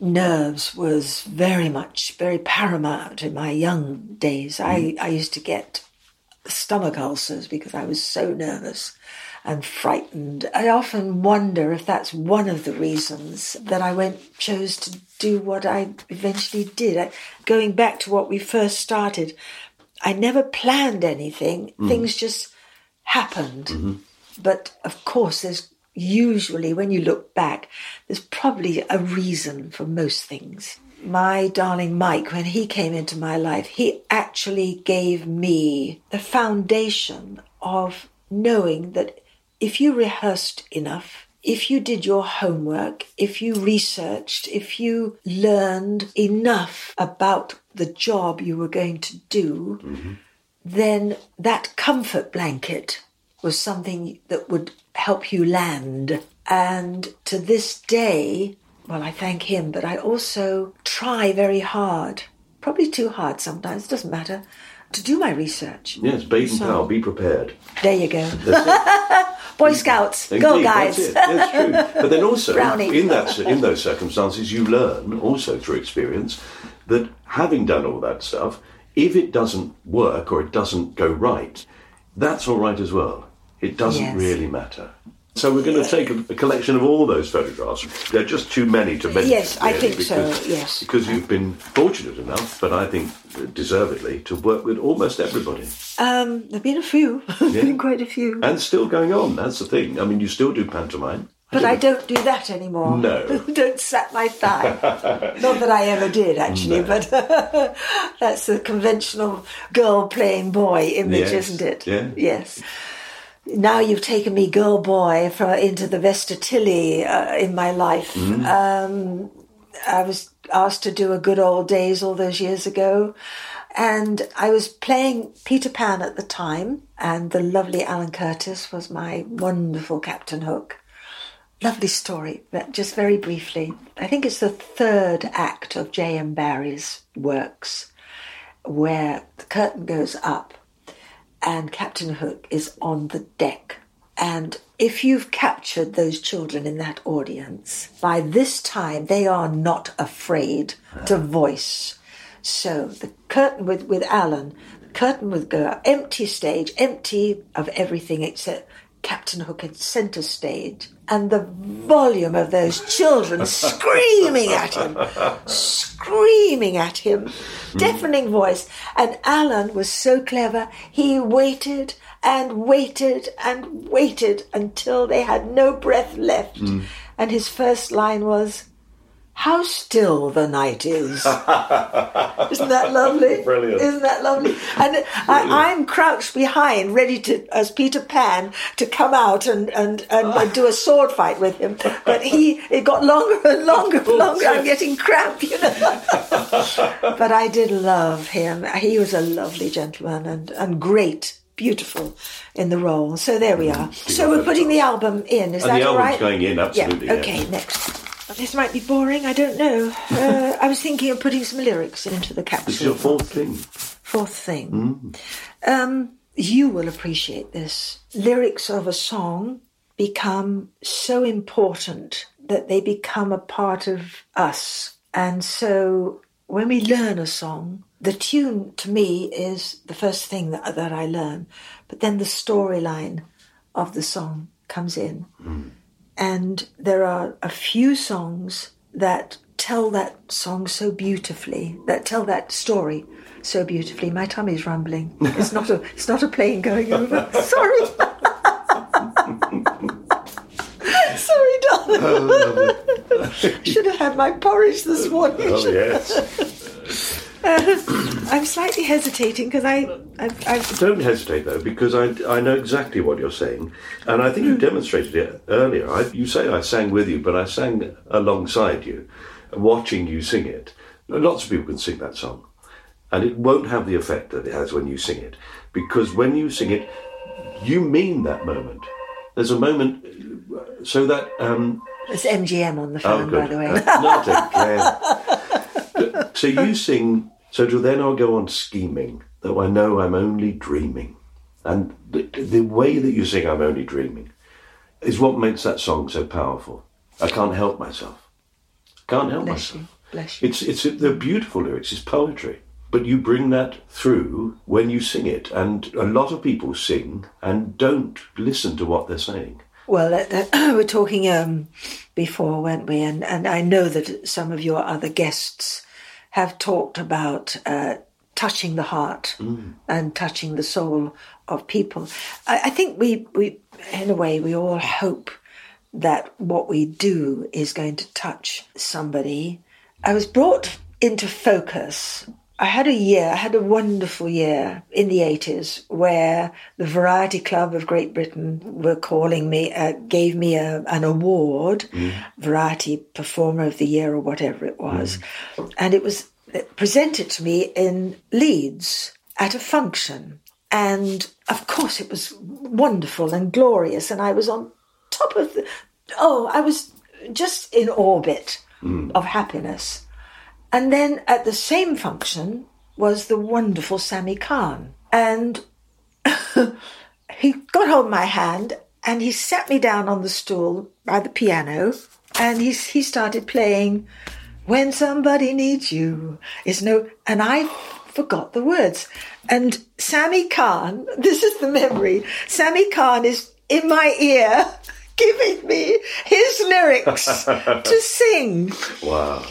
nerves was very much, very paramount in my young days. I, mm. I used to get stomach ulcers because I was so nervous and frightened. I often wonder if that's one of the reasons that I went chose to do what I eventually did. I, going back to what we first started, I never planned anything. Mm-hmm. Things just happened. Mm-hmm. But of course, there's usually, when you look back, there's probably a reason for most things. My darling Mike, when he came into my life, he actually gave me the foundation of knowing that if you rehearsed enough, if you did your homework, if you researched, if you learned enough about the job you were going to do, mm-hmm. then that comfort blanket was something that would help you land. And to this day, well, I thank him, but I also try very hard, probably too hard sometimes, doesn't matter, to do my research. Yes, Baden So- Powell, be prepared. There you go. (laughs) (laughs) Boy Scouts, Indeed, go that's guys. it. That's true. But then also, (laughs) Brownie. in that in those circumstances, you learn also through experience that having done all that stuff, If it doesn't work or it doesn't go right, that's all right as well. It doesn't Yes. really matter. So we're going to take a, a collection of all those photographs. They're just too many to mention. Yes, I really, think so, yes. Because you've been fortunate enough, but I think deservedly, to work with almost everybody. Um, there've been a few. (laughs) Yeah. been quite a few. And still going on, that's the thing. I mean, you still do pantomime. But I don't do that anymore. No. (laughs) don't slap my thigh. (laughs) Not that I ever did, actually, No. but that's the conventional girl playing boy image, Yes, isn't it? yeah. Yes. Now you've taken me girl boy for, into the Vesta Tilley uh, in my life. Mm-hmm. Um, I was asked to do a good old days all those years ago. And I was playing Peter Pan at the time, and the lovely Alan Curtis was my wonderful Captain Hook. Lovely story, but just very briefly. I think it's the third act of J.M. Barrie's works where the curtain goes up and Captain Hook is on the deck. And if you've captured those children in that audience, by this time they are not afraid to voice. So the curtain with, with Alan, the curtain would go up, empty stage, empty of everything except Captain Hook at centre stage. And the volume of those children (laughs) screaming at him, screaming at him, hmm. deafening voice. And Alan was so clever, he waited and waited and waited until they had no breath left. Hmm. And his first line was, How still the night is. Isn't that lovely? (laughs) Brilliant. Isn't that lovely? And I, I'm crouched behind, ready to, as Peter Pan, to come out and, and, and, do a sword fight with him. But he, it got longer and longer and longer. I'm getting cramp, you know. (laughs) but I did love him. He was a lovely gentleman and, and great, beautiful in the role. So there we mm, are. So we're putting the album in. Is And that the all album's right? going in, absolutely, Yeah. yeah. Okay, next. This might be boring. I don't know. Uh, I was thinking of putting some lyrics into the capsule. This is your fourth thing. Fourth thing. Um, you will appreciate this. Lyrics of a song become so important that they become a part of us. And so when we learn a song, the tune to me is the first thing that, that I learn, but then the storyline of the song comes in. And there are a few songs that tell that song so beautifully, that tell that story so beautifully. My tummy's rumbling. It's not a it's not a plane going over. (laughs) Sorry. (laughs) Sorry, darling. Oh, (laughs) Should have had my porridge this morning. Oh, yes. I'm slightly hesitating because I I've, I've Don't hesitate though, because I, I know exactly what you're saying, and I think you demonstrated it earlier. I, you say I sang with you, but I sang alongside you, watching you sing it. Lots of people can sing that song, and it won't have the effect that it has when you sing it, because when you sing it, you mean that moment. There's a moment, so that um, It's MGM on the Oh, phone, good. by the way. Uh, (laughs) not again. (laughs) (laughs) so you sing, so till then I'll go on scheming, though I know I'm only dreaming. And the, the way that you sing I'm only dreaming is what makes that song so powerful. I can't help myself. Can't help Bless you. myself. Bless you. It's, it's, they're beautiful lyrics, it's poetry. But you bring that through when you sing it. And a lot of people sing and don't listen to what they're saying. Well, we (clears throat) were talking um, before, weren't we? And, and I know that some of your other guests have talked about uh, touching the heart and touching the soul of people. I, I think we, we, in a way, we all hope that what we do is going to touch somebody. I was brought into focus. I had a year, I had a wonderful year in the 80s where the Variety Club of Great Britain were calling me, uh, gave me a, an award, mm. Variety Performer of the Year or whatever it was. Mm. And it was presented to me in Leeds at a function. And of course, it was wonderful and glorious. And I was on top of the, oh, I was just in orbit mm. of happiness. And then at the same function was the wonderful Sammy Cahn. And (laughs) he got hold of my hand and he sat me down on the stool by the piano and he, he started playing When Somebody Needs You. Is no, and I forgot the words. And Sammy Cahn, (laughs) this is the memory. Sammy Cahn is in my ear (laughs) giving me his lyrics to sing. Wow.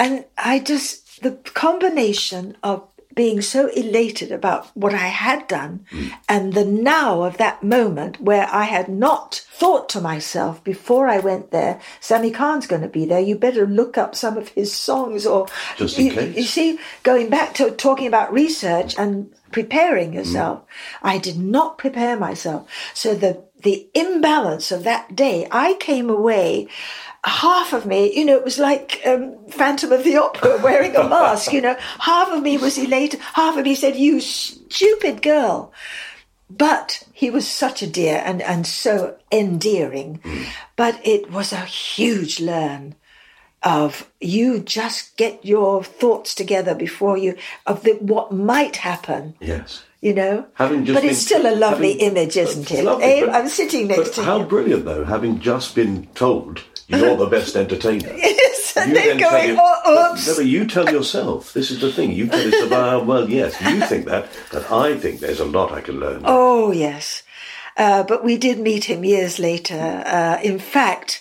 And I just, the combination of being so elated about what I had done and the now of that moment where I had not thought to myself before I went there, Sammy Cahn's going to be there. You better look up some of his songs or Just in you, case. you see, going back to talking about research and preparing yourself, I did not prepare myself. So the, the imbalance of that day, I came away half of me, you know, it was like um, Phantom of the Opera (laughs) wearing a mask, you know, half of me was elated, half of me said, you stupid girl. But he was such a dear and, and so endearing. But it was a huge learn of you just get your thoughts together before you, of the, what might happen, Yes. you know. Having just but been- it's still a lovely having- image, isn't it? lovely, Abe, but- I'm sitting next But to how him. brilliant, though, having just been told you're the best entertainer. (laughs) Yes, and You then tell going, your- oh, oops. No, but you tell yourself. This is the thing. You tell yourself, ah, well, yes, you think that, but I think there's a lot I can learn. Oh, yes. Uh, but we did meet him years later. Uh, in fact,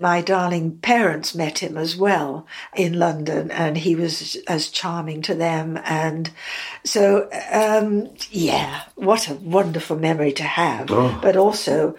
my darling parents met him as well in London, and he was as charming to them. And so, um, yeah, what a wonderful memory to have. But also,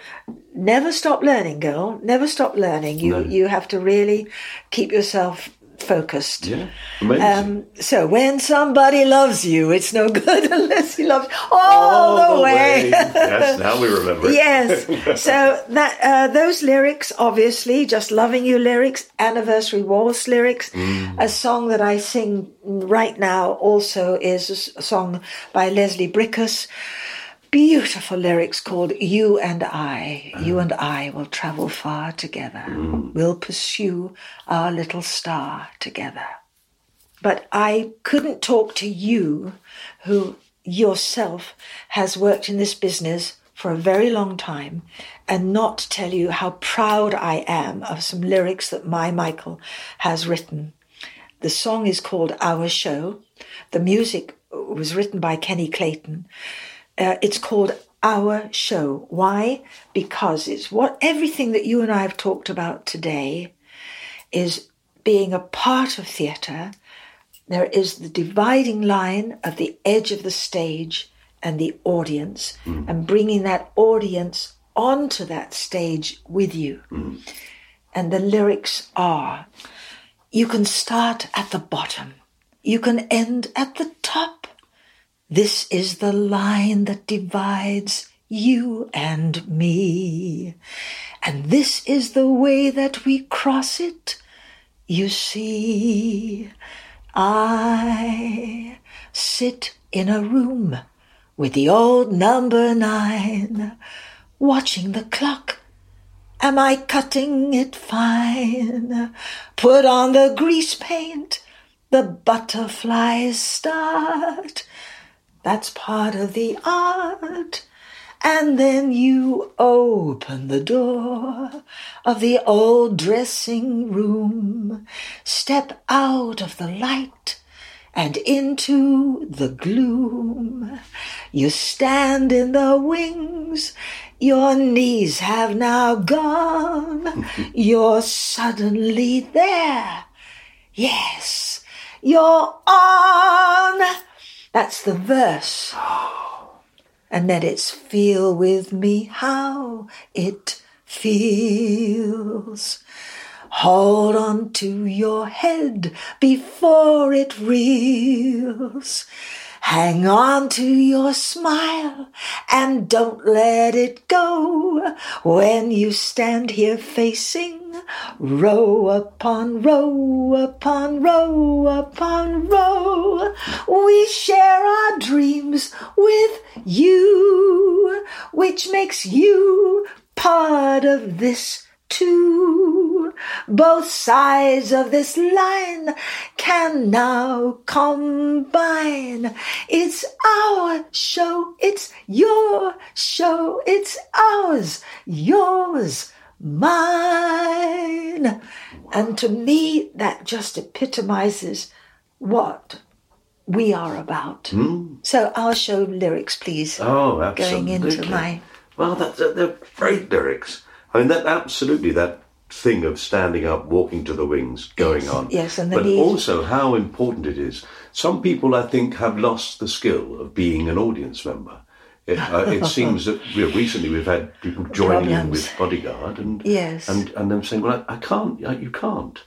never stop learning, girl. Never stop learning. You you have to really keep yourself focused. Yeah, amazing. Um, so when somebody loves you, it's no good (laughs) unless he loves all, the, way. yes, (laughs) now we remember yes. So that uh, those lyrics, obviously, just loving you lyrics, anniversary waltz lyrics. Mm. A song that I sing right now also is a song by Leslie Bricusse. Beautiful lyrics called You and I. You and I will travel far together. We'll pursue our little star together. But I couldn't talk to you, who yourself has worked in this business for a very long time, and not tell you how proud I am of some lyrics that my Michael has written. The song is called Our Show. The music was written by Kenny Clayton. Uh, it's called Our Show. Why? Because it's what everything that you and I have talked about today is being a part of theatre. There is the dividing line of the edge of the stage and the audience, mm. and bringing that audience onto that stage with you. Mm. And the lyrics are you can start at the bottom, you can end at the top. This is the line that divides you and me. And this is the way that we cross it. You see, I sit in a room with the old number nine, watching the clock. Am I cutting it fine? Put on the grease paint, the butterflies start. That's part of the art. And then you open the door of the old dressing room, step out of the light and into the gloom. You stand in the wings, your knees have now gone, (laughs) you're suddenly there. Yes, you're on. That's the verse. (gasps) (gasps) And let it feel with me how it feels. Hold on to your head before it reels. Hang on to your smile and don't let it go when you stand here facing row upon row upon row upon row. We share our dreams with you, which makes you part of this too. Both sides of this line can now combine. It's our show, it's your show, it's ours, yours, mine. And to me, that just epitomizes what we are about. So I'll show lyrics, please. Oh, Going into my. Well, that, that, they're great lyrics. I mean, that absolutely that thing of standing up, walking to the wings, going on. yes, and the but need- also how important it is. Some people, I think, have lost the skill of being an audience member. It, uh, it (laughs) seems that you know, recently we've had people joining in with bodyguard, and Yes. and and them saying, "Well, I, I can't. I, you can't.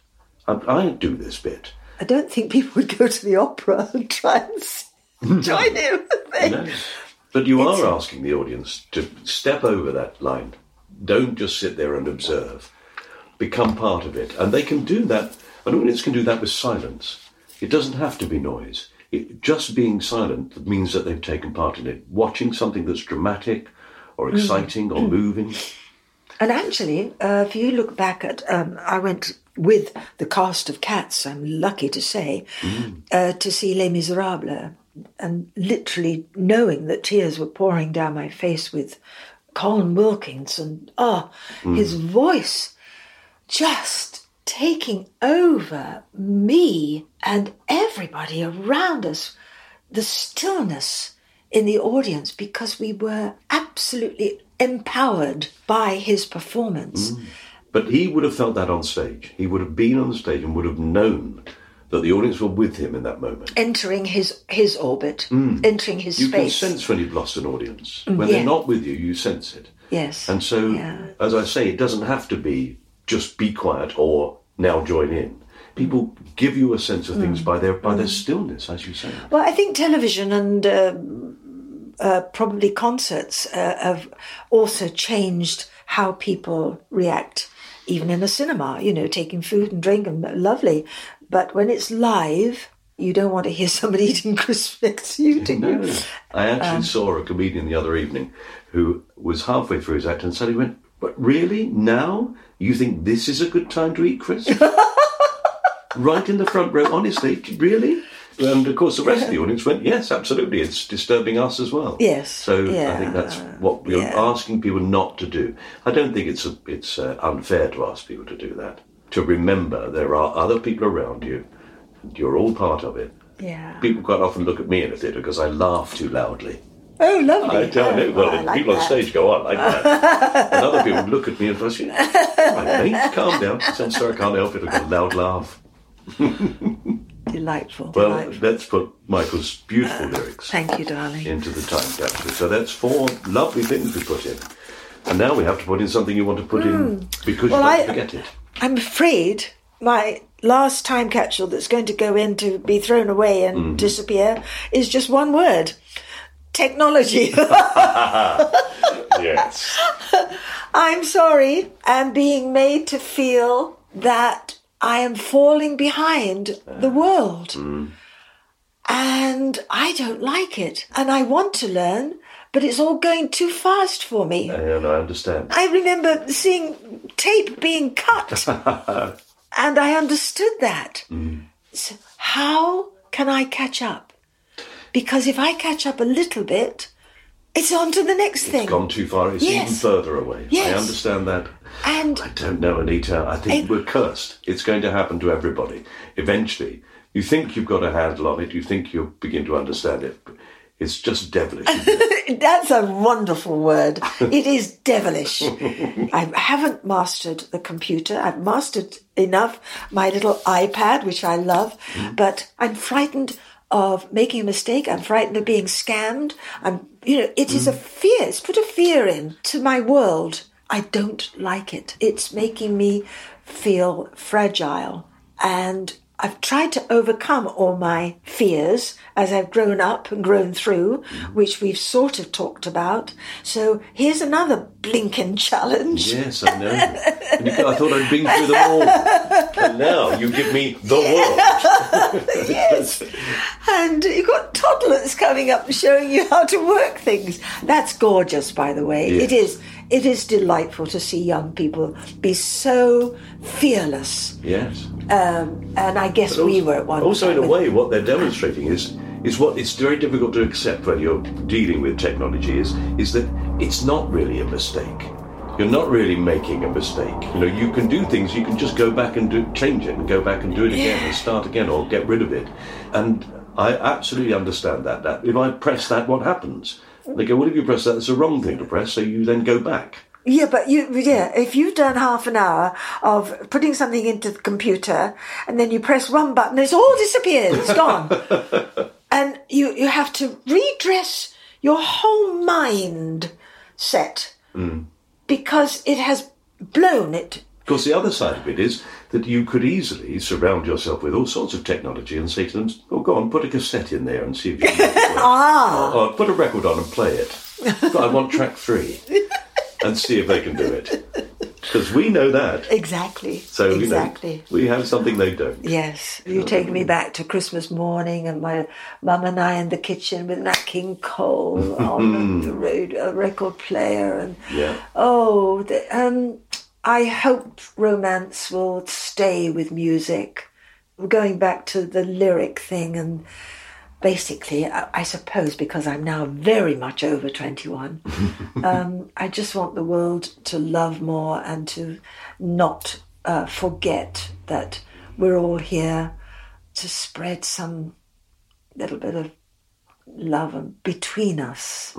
I, I do this bit." I don't think people would go to the opera and try and (laughs) join in with me. No. But you are asking the audience to step over that line. Don't just sit there and observe. Become part of it. And they can do that. An audience can do that with silence. It doesn't have to be noise. It, just being silent means that they've taken part in it. Watching something that's dramatic or mm. exciting or mm. moving. And actually, uh, if you look back at, um, I went with the cast of Cats, I'm lucky to say, uh, to see Les Miserables, and literally knowing that tears were pouring down my face with Colm Wilkinson, and oh, his voice just taking over me and everybody around us. The stillness in the audience because we were absolutely empowered by his performance. But he would have felt that on stage. He would have been on the stage and would have known that the audience were with him in that moment. Entering his his orbit, entering his You can space. sense when you've lost an audience. When yeah. they're not with you, you sense it. yes. And so, Yeah. as I say, it doesn't have to be just be quiet or now join in. People give you a sense of Mm. things by their by their stillness, as you say. Well, I think television and uh, uh, probably concerts uh, have also changed how people react, even in a cinema. You know, taking food and drink and lovely, but when it's live, you don't want to hear somebody (laughs) eating crisps next to you, do you? I actually Um, saw a comedian the other evening who was halfway through his act and suddenly went, "But really, now you think this is a good time to eat crisps?" (laughs) right in the front row, honestly, really. And of course, the rest of the audience went, "Yes, absolutely. It's disturbing us as well." Yes, So I think that's what we're yeah. asking people not to do. I don't think it's a, it's uh, unfair to ask people to do that. To remember there are other people around you. and You're all part of it. Yeah. People quite often look at me in a theatre because I laugh too loudly. Oh, lovely. I don't know. Oh, Well, like people on stage go on like that. and other people look at me and say, "Right, mate, calm down. I'm sorry, I can't help it. I've got a loud laugh. (laughs) Delightful. Well, delightful. let's put Michael's beautiful lyrics Thank you, darling. into the time capsule. So that's four lovely things we put in. And now we have to put in something you want to put in because Hmm. Well, you might I- forget it. I'm afraid my last time capsule that's going to go in to be thrown away and Mm-hmm. disappear is just one word technology. (laughs) Yes. (laughs) I'm sorry. I'm being made to feel that I am falling behind the world. Mm. And I don't like it. And I want to learn, but it's all going too fast for me. and I understand. I remember seeing tape being cut, (laughs) and I understood that. So how can I catch up? Because if I catch up a little bit, it's on to the next thing. It's Gone too far. It's even further away. I understand that. And I don't know, Anita. I think I- we're cursed. It's going to happen to everybody. Eventually, you think you've got a handle on it. You think you'll begin to understand it. It's just devilish. it? (laughs) that's a wonderful word. (laughs) It is devilish. I haven't mastered the computer. I've mastered enough my little iPad, which I love, mm. but I'm frightened of making a mistake. I'm frightened of being scammed. I'm, you know, it is a mm. fear. It's put a fear in to my world. I don't like it. It's making me feel fragile. And I've tried to overcome all my fears as I've grown up and grown through, mm-hmm. which we've sort of talked about. So here's another blinking challenge. yes, I know. I thought I'd been through them all. And now you give me the (laughs) world. yes. And you've got toddlers coming up and showing you how to work things. That's gorgeous, by the way. Yes. It is. It is delightful to see young people be so fearless. yes. Um, and I guess we were at one Also, in a way, what they're demonstrating is is what it's very difficult to accept when you're dealing with technology is is that it's not really a mistake. You're not really making a mistake. You know, you can do things. You can just go back and do change it and go back and do it again and start again or get rid of it. And I absolutely understand that. That if I press that, what happens? They go, well, if you press that, it's the wrong thing to press, so you then go back. Yeah, but you, yeah, if you've done half an hour of putting something into the computer and then you press one button, it's all disappeared, it's gone. (laughs) and you, you have to redress your whole mind set hmm. because it has blown it. Of course, the other side of it is that you could easily surround yourself with all sorts of technology and say to them, oh, go on, put a cassette in there and see if you can. (laughs) Ah, or, or put a record on and play it. I want track three. (laughs) And see if they can do it. Because we know that. exactly. So, exactly. you know, we have something they don't. Yes, you take me back to Christmas morning and my mum and I in the kitchen with Nat King Cole on the (laughs) road, a record player, and Yeah. oh, the, um, I hope romance will stay with music. Going back to the lyric thing, and basically, I, suppose because I'm now very much over 21, (laughs) um, I just want the world to love more and to not uh, forget that we're all here to spread some little bit of love between us.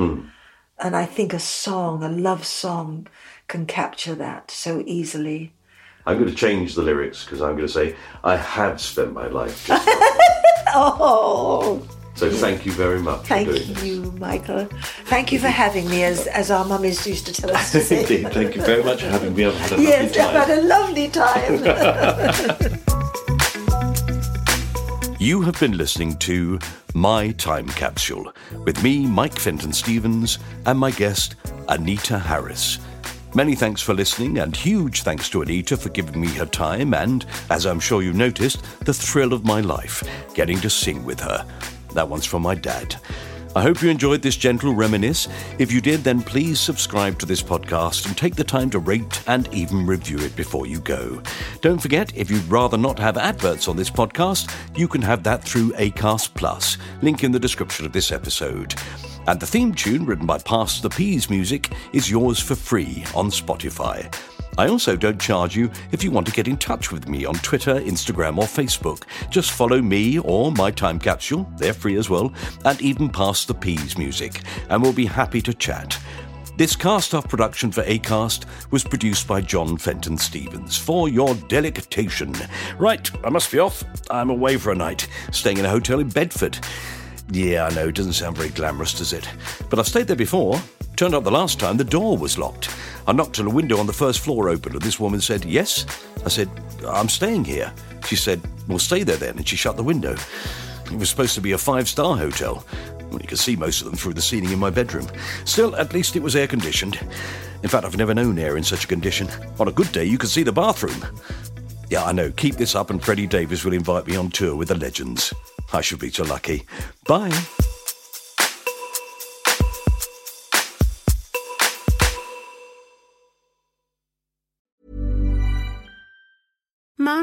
And I think a song, a love song, can capture that so easily. I'm going to change the lyrics because I'm going to say, I have spent my life just. (laughs) Oh, so thank you very much thank for doing this. you, Michael. Thank you for having me, as, as our mummies used to tell us to (laughs) say. Indeed, thank you very much for having me. I've had a lovely Yes, time. I've had a lovely time. (laughs) You have been listening to My Time Capsule with me, Mike Fenton Stevens, and my guest, Anita Harris. Many thanks for listening, and huge thanks to Anita for giving me her time and, as I'm sure you noticed, the thrill of my life, getting to sing with her. That one's from my dad. I hope you enjoyed this gentle reminisce. If you did, then please subscribe to this podcast and take the time to rate and even review it before you go. Don't forget, if you'd rather not have adverts on this podcast, you can have that through Acast Plus. Link in the description of this episode. And the theme tune, written by Pass the Peas Music, is yours for free on Spotify. I also don't charge you if you want to get in touch with me on Twitter, Instagram, or Facebook. Just follow me or my time capsule, they're free as well, and even Pass the Peas Music, and we'll be happy to chat. This cast off production for ACAST was produced by John Fenton Stevens for your delectation. Right, I must be off. I'm away for a night, staying in a hotel in Bedford. Yeah, I know, it doesn't sound very glamorous, does it? But I've stayed there before. Turned out the last time the door was locked. I knocked on a window on the first floor opened, and this woman said, Yes? I said, I'm staying here. She said, Well, stay there then, and she shut the window. It was supposed to be a five star hotel. Well, you could see most of them through the ceiling in my bedroom. Still, at least it was air conditioned. In fact, I've never known air in such a condition. On a good day, you could see the bathroom. Yeah, I know. Keep this up, and Freddie Davis will invite me on tour with the legends. I should be so lucky. Bye.